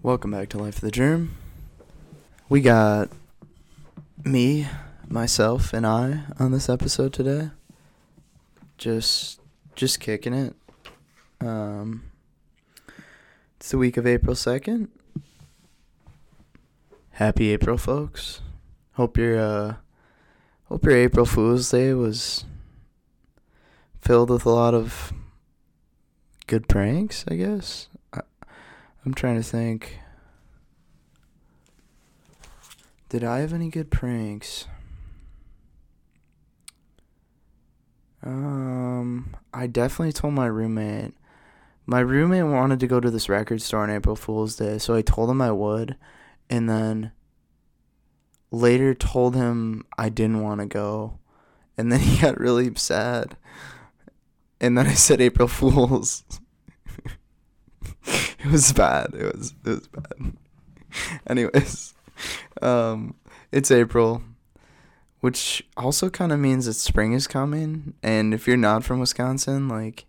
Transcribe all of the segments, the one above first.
Welcome back to Life of the Germ. We got me, myself, and I on this episode today. Just just kicking it. Um It's the week of April 2nd. Happy April, folks. Hope your uh hope your April Fool's Day was filled with a lot of good pranks, I guess. I'm trying to think. Did I have any good pranks? Um, I definitely told my roommate. My roommate wanted to go to this record store on April Fool's Day, so I told him I would, and then later told him I didn't want to go, and then he got really upset. And then I said April Fools. it was bad. It was it was bad. Anyways, um, it's April, which also kind of means that spring is coming. And if you're not from Wisconsin, like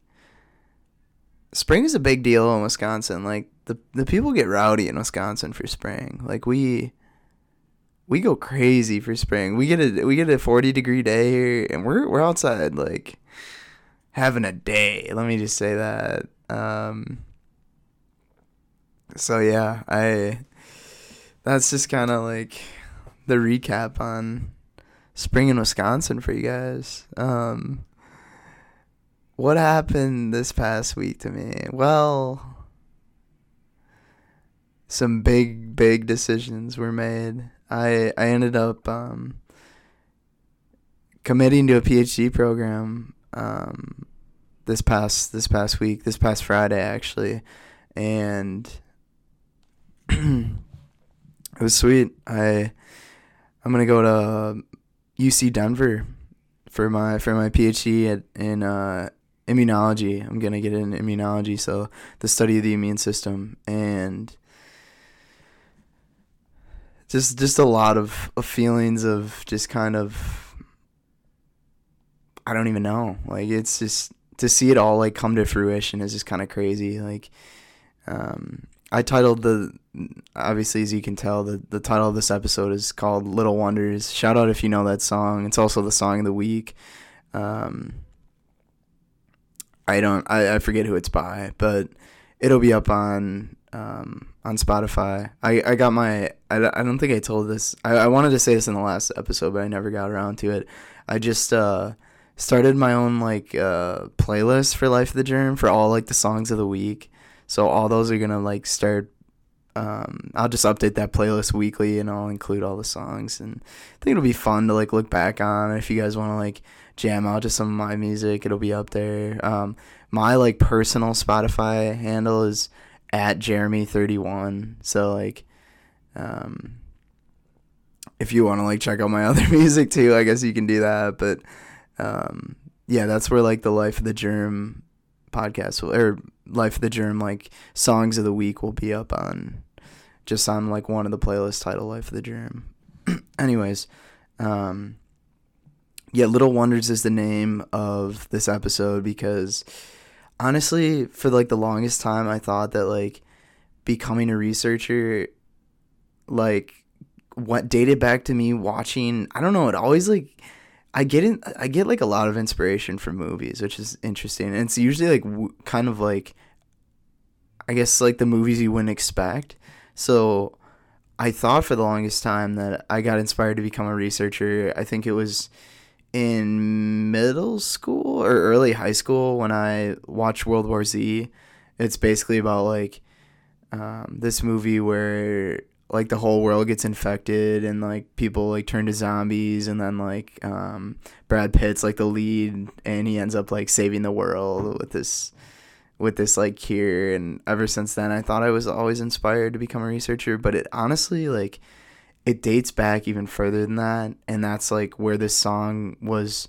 spring is a big deal in Wisconsin. Like the the people get rowdy in Wisconsin for spring. Like we we go crazy for spring. We get a we get a 40 degree day here and we're we're outside like having a day. Let me just say that. Um so yeah, I that's just kind of like the recap on spring in Wisconsin for you guys. Um what happened this past week to me? Well, some big big decisions were made. I I ended up um committing to a PhD program um this past this past week, this past Friday actually. And it was sweet. I I'm gonna go to UC Denver for my for my PhD at, in uh, immunology. I'm gonna get in immunology, so the study of the immune system, and just just a lot of, of feelings of just kind of I don't even know. Like it's just to see it all like come to fruition is just kind of crazy. Like um, I titled the obviously as you can tell the the title of this episode is called Little Wonders. Shout out if you know that song. It's also the song of the week. Um, I don't I, I forget who it's by, but it'll be up on um, on Spotify. I, I got my I, I don't think I told this. I, I wanted to say this in the last episode, but I never got around to it. I just uh, started my own like uh, playlist for Life of the Germ for all like the songs of the week. So all those are gonna like start. Um, I'll just update that playlist weekly, and I'll include all the songs. And I think it'll be fun to like look back on. If you guys want to like jam out to some of my music, it'll be up there. Um, my like personal Spotify handle is at Jeremy thirty one. So like, um, if you want to like check out my other music too, I guess you can do that. But um, yeah, that's where like the Life of the Germ podcast will, or Life of the Germ like songs of the week will be up on just on like one of the playlists titled Life of the Germ. Anyways, um yeah, Little Wonders is the name of this episode because honestly, for like the longest time I thought that like becoming a researcher like what dated back to me watching, I don't know, it always like I get in, I get like a lot of inspiration from movies, which is interesting. And it's usually like w- kind of like, I guess like the movies you wouldn't expect. So I thought for the longest time that I got inspired to become a researcher. I think it was in middle school or early high school when I watched World War Z. It's basically about like um, this movie where like the whole world gets infected and like people like turn to zombies and then like um Brad Pitt's like the lead and he ends up like saving the world with this with this like cure. And ever since then I thought I was always inspired to become a researcher but it honestly like it dates back even further than that. And that's like where this song was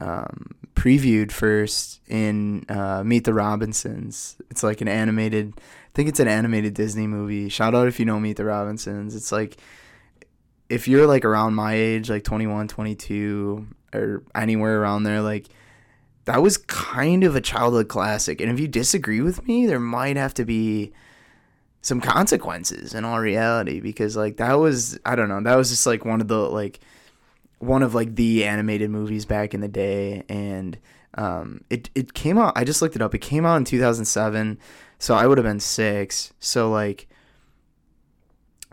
um, previewed first in uh, Meet the Robinsons. It's like an animated I think it's an animated Disney movie. Shout out if you know Meet the Robinsons. It's like if you're like around my age, like 21, 22 or anywhere around there like that was kind of a childhood classic. And if you disagree with me, there might have to be some consequences in all reality because like that was I don't know that was just like one of the like one of like the animated movies back in the day and um it it came out I just looked it up it came out in 2007 so I would have been 6 so like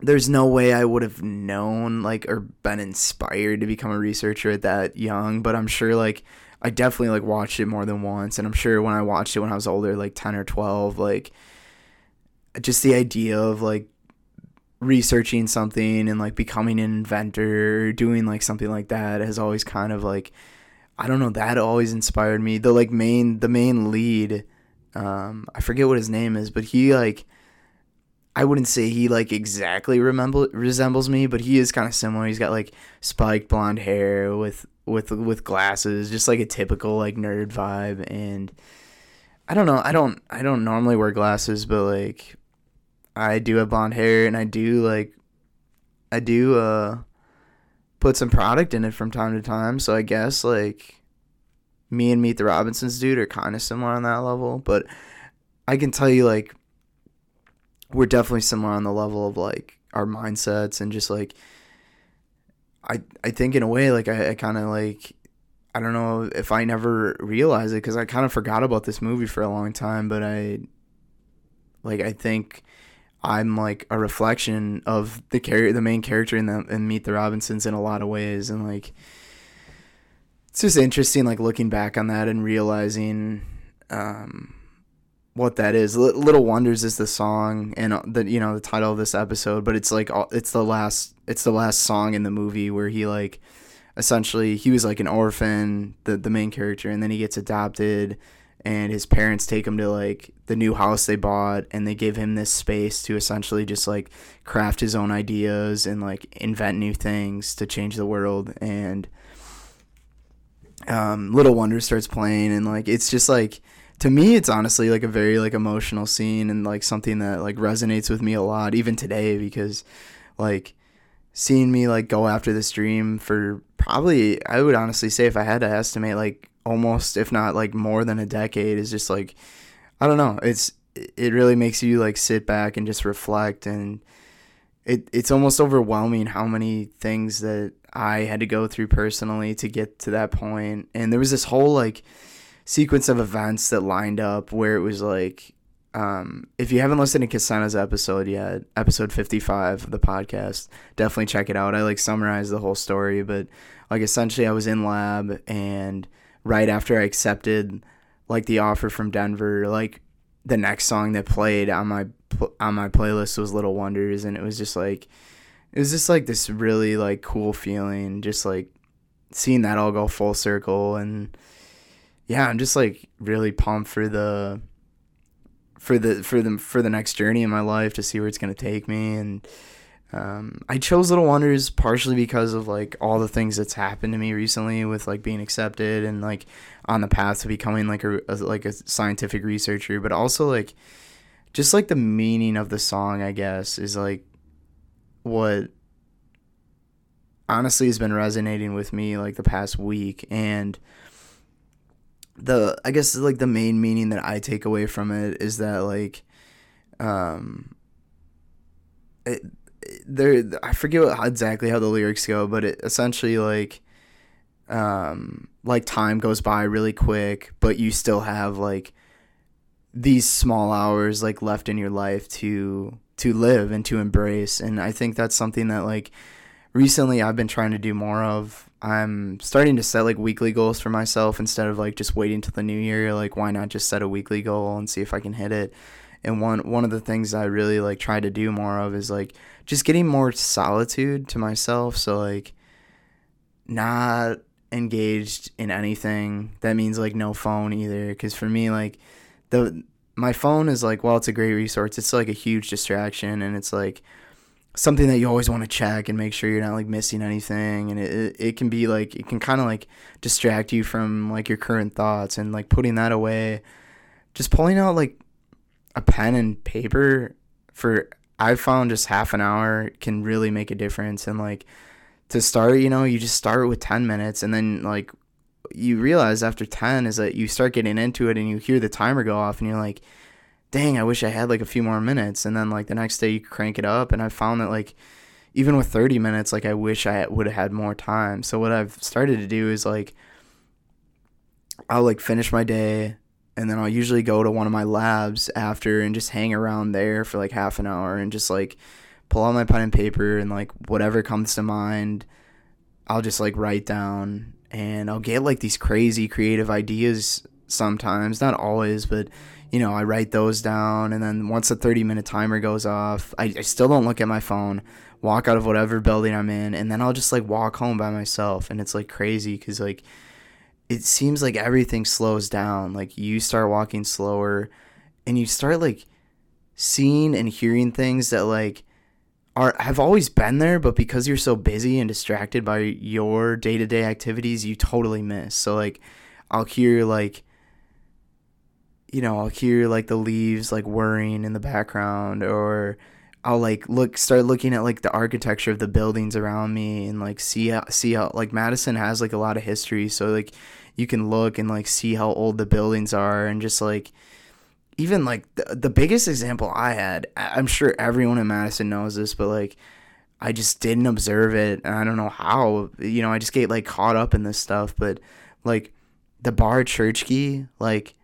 there's no way I would have known like or been inspired to become a researcher at that young but I'm sure like I definitely like watched it more than once and I'm sure when I watched it when I was older like 10 or 12 like just the idea of like researching something and like becoming an inventor or doing like something like that has always kind of like I don't know that always inspired me. The like main the main lead um I forget what his name is, but he like I wouldn't say he like exactly remember resembles me, but he is kind of similar. He's got like spiked blonde hair with with with glasses, just like a typical like nerd vibe and I don't know. I don't I don't normally wear glasses, but like I do have blonde hair and I do like I do uh put some product in it from time to time. So I guess like me and Meet the Robinsons dude are kind of similar on that level, but I can tell you like we're definitely similar on the level of like our mindsets and just like I I think in a way like I, I kind of like I don't know if I never realized it because I kind of forgot about this movie for a long time, but I like I think I'm like a reflection of the character, the main character in the in Meet the Robinsons in a lot of ways, and like it's just interesting, like looking back on that and realizing um, what that is. L- Little Wonders is the song and uh, the you know the title of this episode, but it's like it's the last it's the last song in the movie where he like essentially he was like an orphan, the the main character, and then he gets adopted and his parents take him to like the new house they bought and they give him this space to essentially just like craft his own ideas and like invent new things to change the world. And um, little wonder starts playing and like it's just like to me it's honestly like a very like emotional scene and like something that like resonates with me a lot even today because like seeing me like go after this dream for probably I would honestly say if I had to estimate like almost if not like more than a decade is just like I don't know it's it really makes you like sit back and just reflect and it it's almost overwhelming how many things that I had to go through personally to get to that point. and there was this whole like sequence of events that lined up where it was like um, if you haven't listened to Casena's episode yet, episode 55 of the podcast, definitely check it out. I like summarize the whole story, but like essentially I was in lab and right after I accepted like the offer from Denver, like the next song that played on my on my playlist was Little Wonders and it was just like it was just like this really like cool feeling just like seeing that all go full circle and yeah, I'm just like really pumped for the for the for the for the next journey in my life to see where it's gonna take me and um, I chose Little Wonders partially because of like all the things that's happened to me recently with like being accepted and like on the path to becoming like a, a like a scientific researcher, but also like just like the meaning of the song, I guess, is like what honestly has been resonating with me like the past week and the I guess like the main meaning that I take away from it is that like um it there I forget what, exactly how the lyrics go, but it essentially like um like time goes by really quick, but you still have like these small hours like left in your life to to live and to embrace and I think that's something that like recently I've been trying to do more of. I'm starting to set like weekly goals for myself instead of like just waiting till the new year. Like why not just set a weekly goal and see if I can hit it? And one one of the things I really like try to do more of is like just getting more solitude to myself. So like not engaged in anything. That means like no phone either cuz for me like the my phone is like well it's a great resource. It's like a huge distraction and it's like something that you always want to check and make sure you're not like missing anything and it, it can be like it can kind of like distract you from like your current thoughts and like putting that away just pulling out like a pen and paper for I've found just half an hour can really make a difference and like to start you know you just start with 10 minutes and then like you realize after 10 is that you start getting into it and you hear the timer go off and you're like dang, I wish I had like a few more minutes. And then like the next day you crank it up, and I found that like even with 30 minutes, like I wish I would have had more time. So what I've started to do is like I'll like finish my day and then I'll usually go to one of my labs after and just hang around there for like half an hour and just like pull out my pen and paper and like whatever comes to mind I'll just like write down and I'll get like these crazy creative ideas sometimes, not always, but you know, I write those down and then once the 30 minute timer goes off, I, I still don't look at my phone, walk out of whatever building I'm in, and then I'll just like walk home by myself. And it's like crazy because like it seems like everything slows down. Like you start walking slower and you start like seeing and hearing things that like are have always been there, but because you're so busy and distracted by your day to day activities, you totally miss. So like, I'll hear like, you know, I'll hear like the leaves like whirring in the background, or I'll like look start looking at like the architecture of the buildings around me and like see how see how like Madison has like a lot of history, so like you can look and like see how old the buildings are and just like even like the, the biggest example I had, I'm sure everyone in Madison knows this, but like I just didn't observe it. And I don't know how, you know, I just get like caught up in this stuff. But like the bar church key, like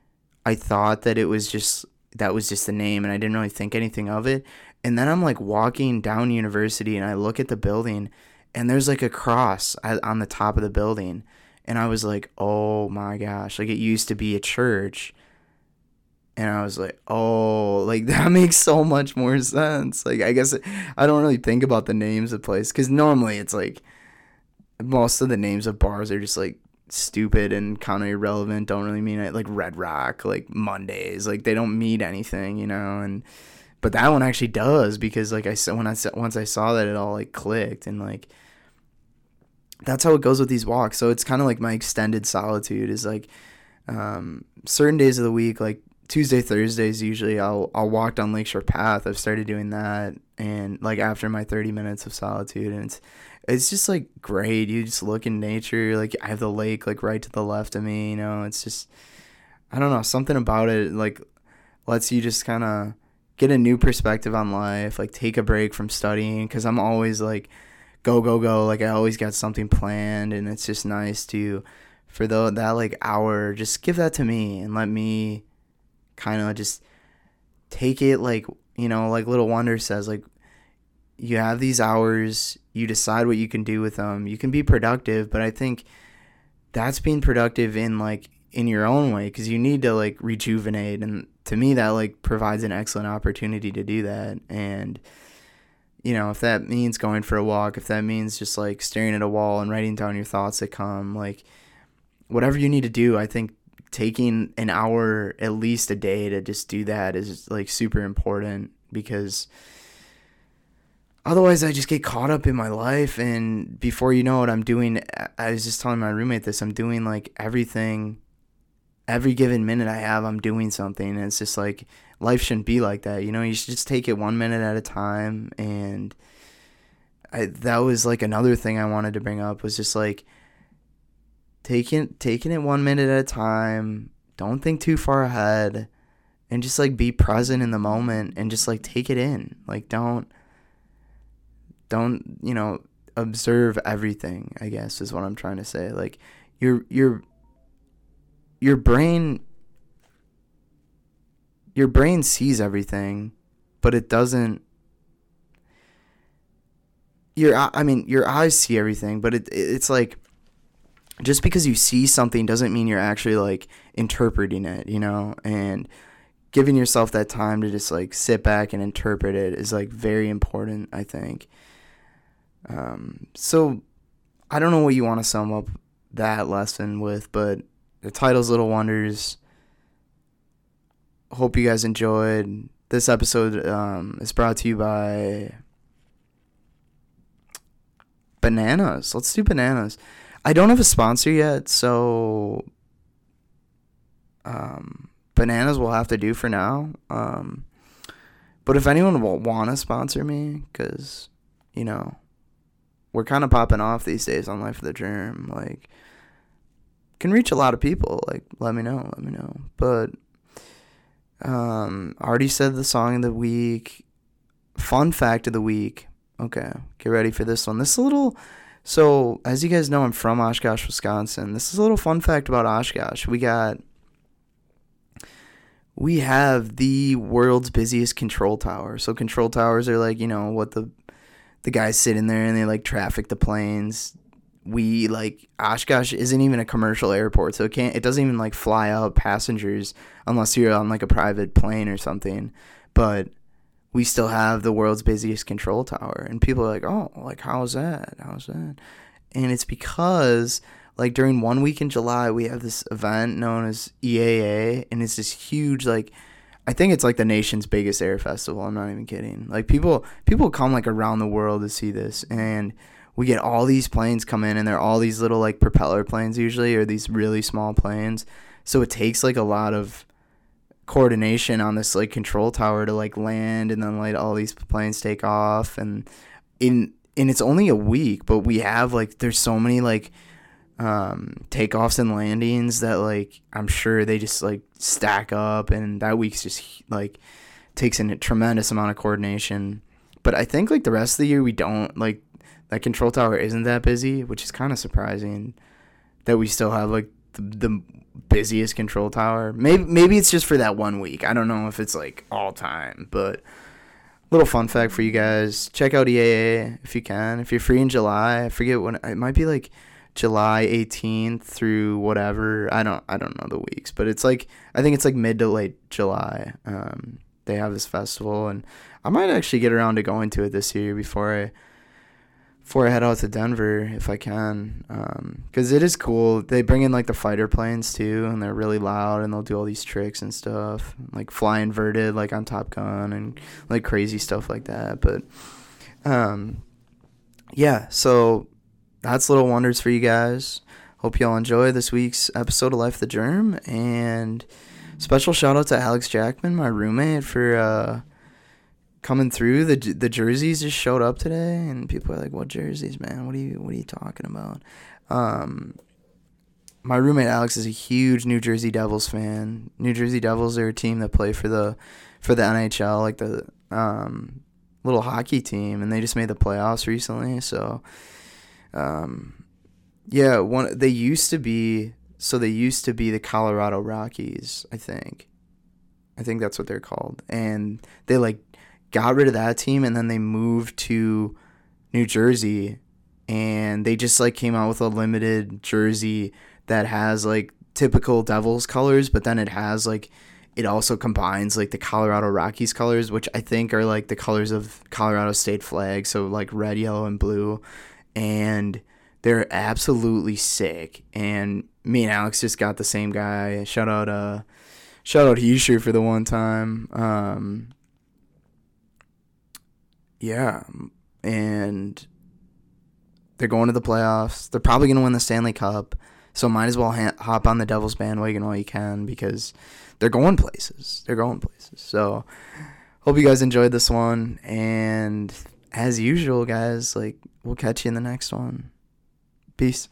I thought that it was just, that was just the name and I didn't really think anything of it. And then I'm like walking down university and I look at the building and there's like a cross on the top of the building. And I was like, oh my gosh, like it used to be a church and I was like, oh, like that makes so much more sense. Like, I guess I don't really think about the names of place because normally it's like most of the names of bars are just like stupid and kind of irrelevant. Don't really mean it. Like Red Rock, like Mondays, like they don't mean anything, you know. And but that one actually does because like I said when I once I saw that it all like clicked and like that's how it goes with these walks. So it's kind of like my extended solitude is like um, certain days of the week, like Tuesday, Thursdays usually I'll I'll walk down Lakeshore Path. I've started doing that and like after my 30 minutes of solitude and it's it's just like great. You just look in nature, like I have the lake like right to the left of me, you know. It's just I don't know, something about it like lets you just kind of get a new perspective on life, like take a break from studying cuz I'm always like go go go, like I always got something planned and it's just nice to for the that like hour just give that to me and let me kind of just take it like you know like little wonder says like you have these hours you decide what you can do with them you can be productive but i think that's being productive in like in your own way because you need to like rejuvenate and to me that like provides an excellent opportunity to do that and you know if that means going for a walk if that means just like staring at a wall and writing down your thoughts that come like whatever you need to do i think taking an hour at least a day to just do that is like super important because otherwise I just get caught up in my life and before you know it I'm doing I was just telling my roommate this I'm doing like everything every given minute I have I'm doing something and it's just like life shouldn't be like that you know you should just take it one minute at a time and I that was like another thing I wanted to bring up was just like taking taking it one minute at a time. Don't think too far ahead and just like be present in the moment and just like take it in. Like don't don't, you know, observe everything, I guess is what I'm trying to say. Like your your your brain your brain sees everything, but it doesn't your I mean your eyes see everything, but it it's like just because you see something doesn't mean you're actually like interpreting it, you know? And giving yourself that time to just like sit back and interpret it is like very important, I think. Um, so I don't know what you want to sum up that lesson with, but the title's Little Wonders. Hope you guys enjoyed. This episode um, is brought to you by bananas. Let's do bananas. I don't have a sponsor yet, so um, bananas will have to do for now. Um, but if anyone will want to sponsor me, because you know we're kind of popping off these days on Life of the Germ, like can reach a lot of people. Like let me know, let me know. But Um, already said the song of the week. Fun fact of the week. Okay, get ready for this one. This is a little. So, as you guys know, I'm from Oshkosh, Wisconsin. This is a little fun fact about Oshkosh. We got. We have the world's busiest control tower. So, control towers are like, you know, what the the guys sit in there and they like traffic the planes. We like Oshkosh isn't even a commercial airport, so it can't it doesn't even like fly out passengers unless you're on like a private plane or something. But we still have the world's busiest control tower. And people are like, oh, like, how's that? How's that? And it's because, like, during one week in July, we have this event known as EAA, and it's this huge, like, I think it's like the nation's biggest air festival. I'm not even kidding. Like people people come like around the world to see this and we get all these planes come in and they're all these little like propeller planes usually or these really small planes. So it takes like a lot of coordination on this like control tower to like land and then like all these planes take off and in and it's only a week, but we have like there's so many like um, takeoffs and landings that like I'm sure they just like stack up, and that week's just like takes in a tremendous amount of coordination. But I think like the rest of the year we don't like that control tower isn't that busy, which is kind of surprising that we still have like the, the busiest control tower. Maybe maybe it's just for that one week. I don't know if it's like all time, but little fun fact for you guys: check out EAA if you can. If you're free in July, I forget when it might be like July 18th through whatever. I don't I don't know the weeks, but it's like I think it's like mid to late July. Um, they have this festival, and I might actually get around to going to it this year before I before I head out to Denver if I can, because um, it is cool. They bring in like the fighter planes too, and they're really loud, and they'll do all these tricks and stuff, like fly inverted, like on Top Gun, and like crazy stuff like that. But, um, yeah. So that's Little Wonders for you guys. Hope y'all enjoy this week's episode of Life the Germ. And special shout out to Alex Jackman, my roommate, for uh, coming through. The the jerseys just showed up today, and people are like, "What jerseys, man? What are you What are you talking about?" Um, my roommate Alex is a huge New Jersey Devils fan. New Jersey Devils are a team that play for the for the NHL, like the um, little hockey team, and they just made the playoffs recently. So um, yeah, one they used to be so they used to be the Colorado Rockies, I think. I think that's what they're called. And they like got rid of that team and then they moved to New Jersey and they just like came out with a limited jersey that has like typical Devils colors, but then it has like it also combines like the Colorado Rockies colors, which I think are like the colors of Colorado state flag, so like red, yellow, and blue and they're absolutely sick. And me and Alex just got the same guy. Shout out, uh, shout out Hischier for the one time. Um, yeah, and they're going to the playoffs. They're probably going to win the Stanley Cup. So might as well ha- hop on the Devils bandwagon while you can because they're going places. They're going places. So hope you guys enjoyed this one and as usual, guys, like we'll catch you in the next one. Peace.